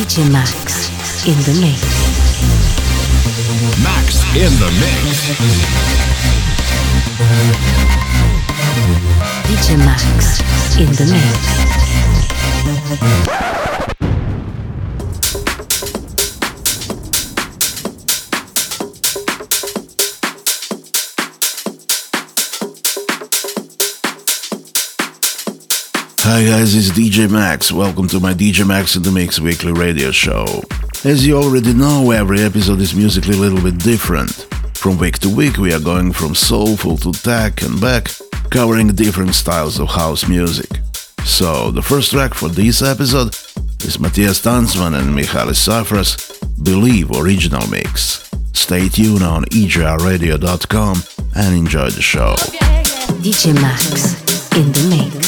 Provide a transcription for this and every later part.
DJ Max in the mix. Max in the mix. DJ Max in the mix. Hi guys, it's DJ Max. Welcome to my DJ Max in the Mix weekly radio show. As you already know, every episode is musically a little bit different. From week to week, we are going from soulful to tech and back, covering different styles of house music. So, the first track for this episode is Matthias Tanzmann and Mihalis Safras' Believe original mix. Stay tuned on EJRradio.com and enjoy the show. DJ Max in the mix.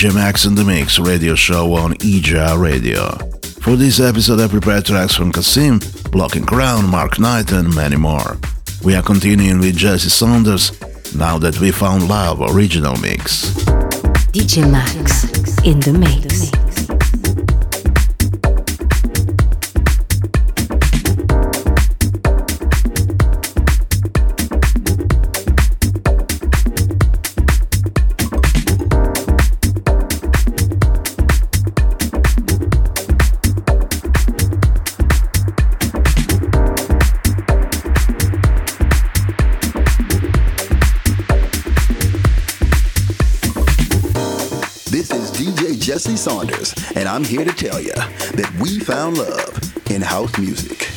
DJ Max in the Mix radio show on EJA Radio. For this episode, I prepared tracks from Kasim, Block & Crown, Mark Knight, and many more. We are continuing with Jesse Saunders, Now That We Found Love original mix. DJ Max in the mix. Saunders, and I'm here to tell you that we found love in house music.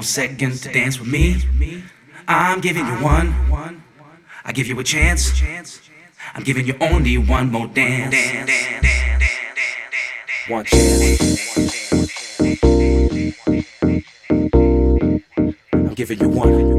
More second to dance with me. I'm giving you one. I give you a chance. I'm giving you only one more dance. One chance. I'm giving you one.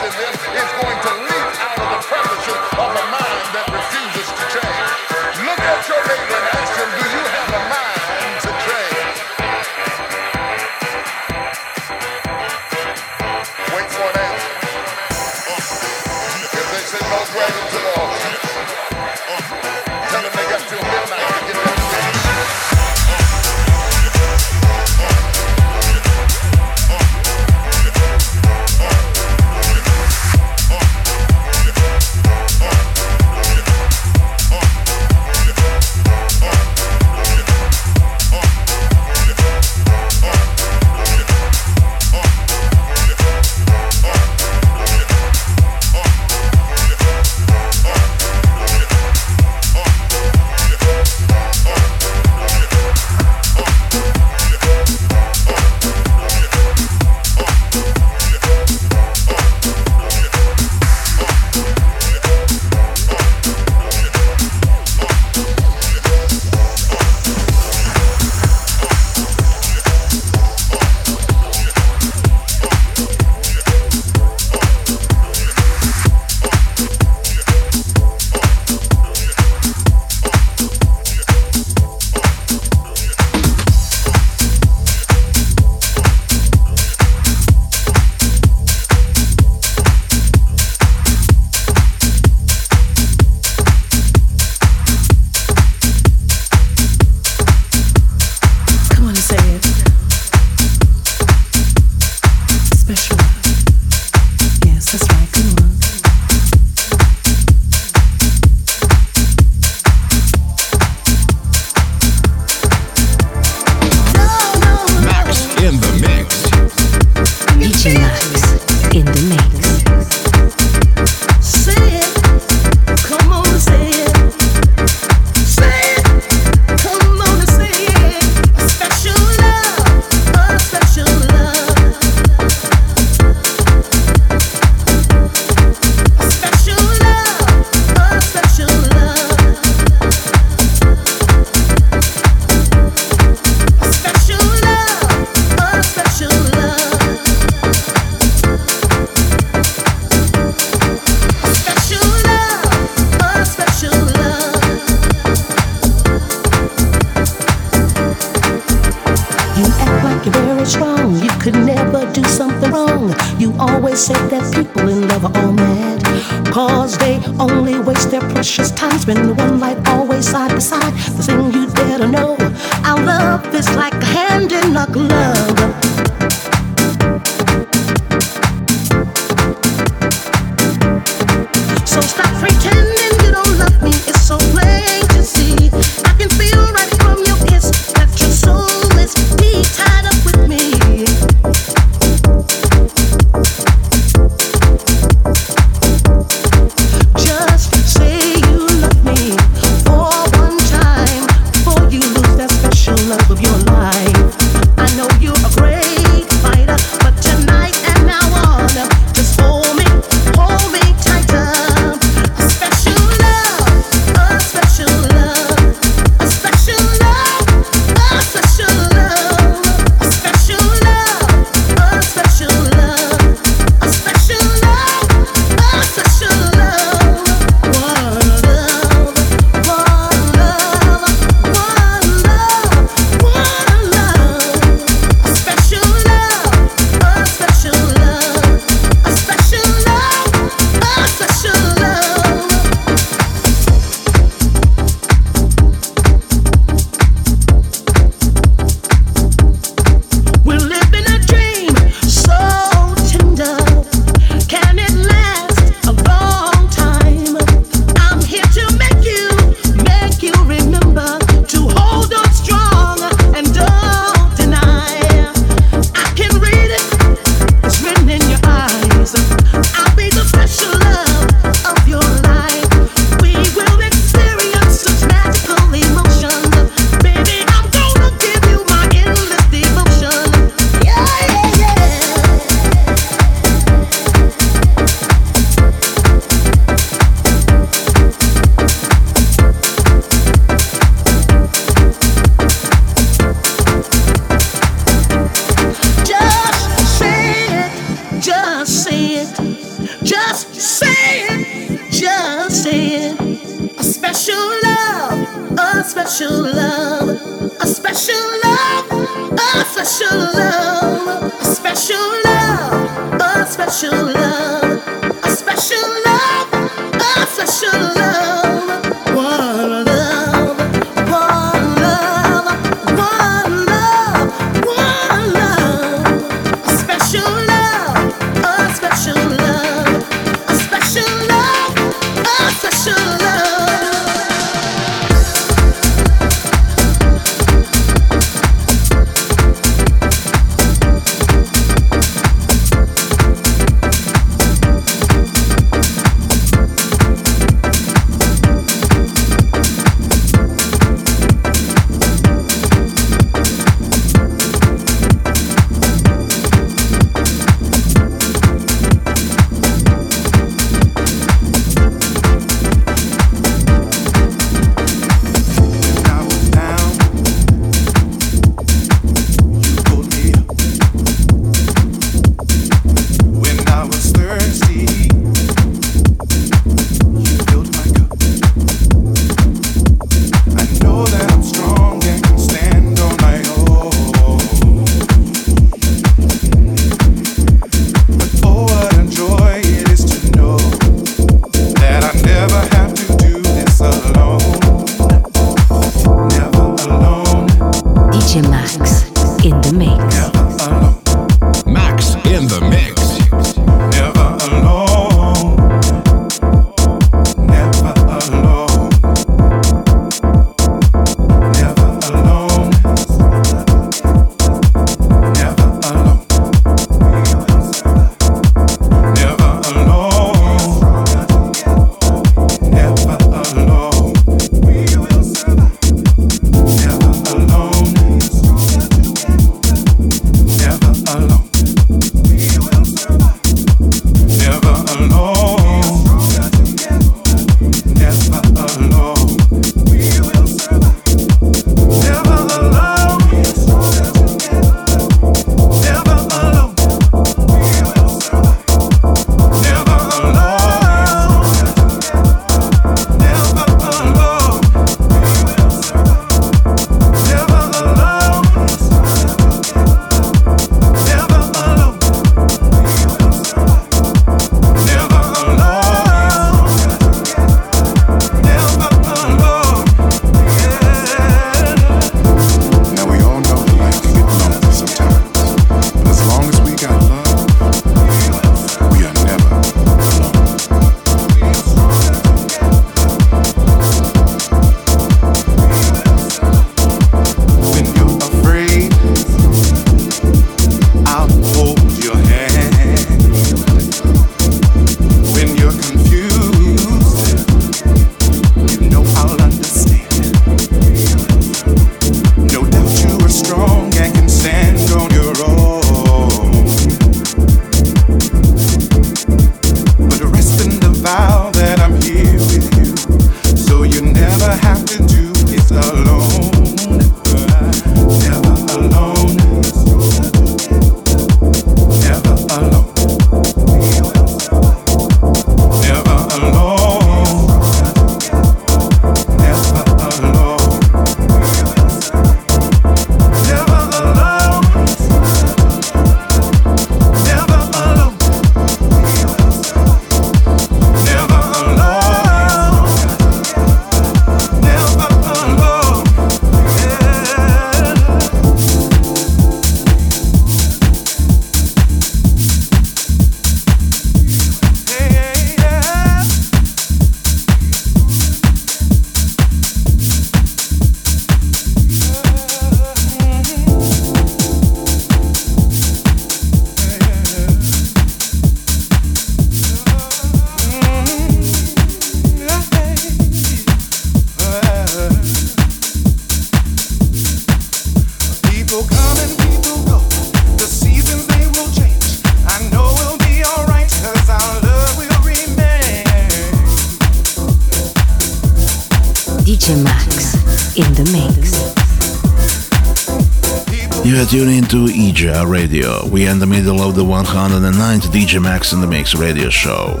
Radio. We are in the middle of the 109th DJ Max in the Mix radio show.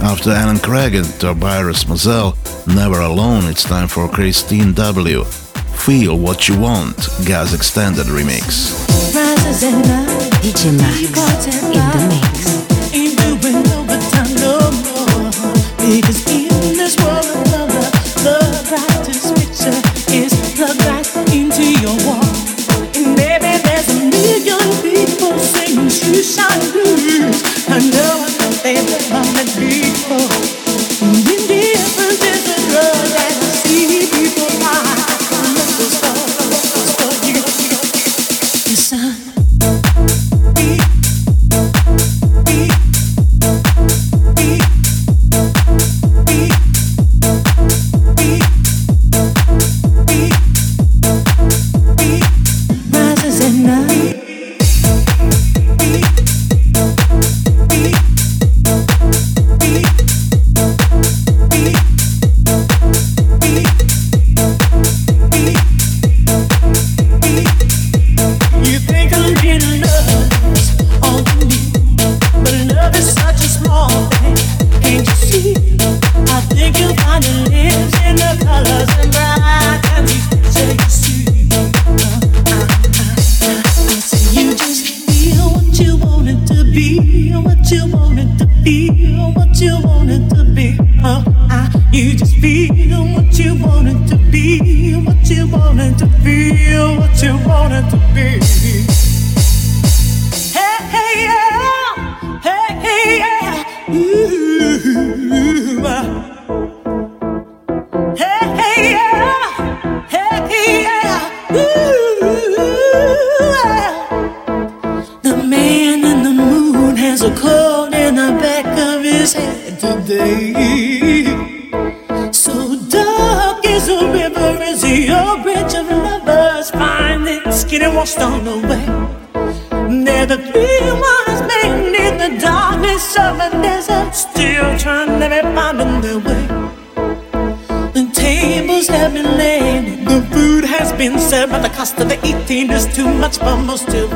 After Alan Craig and Tobias Mazel, Never Alone, it's time for Kristine W. Feel What You Want, Gaz Extended Remix. DJ Max in the Mix. still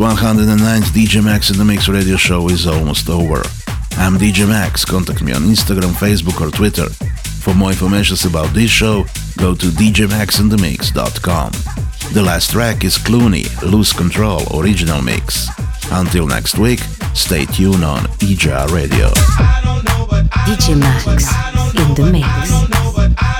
109th DJ Max in the Mix radio show is almost over. I'm DJ Max. Contact me on Instagram, Facebook, or Twitter. For more information about this show, go to djmaxinthemix.com. The last track is Clooney, Lose Control original mix. Until next week, stay tuned on EJR Radio. DJ Max in the mix.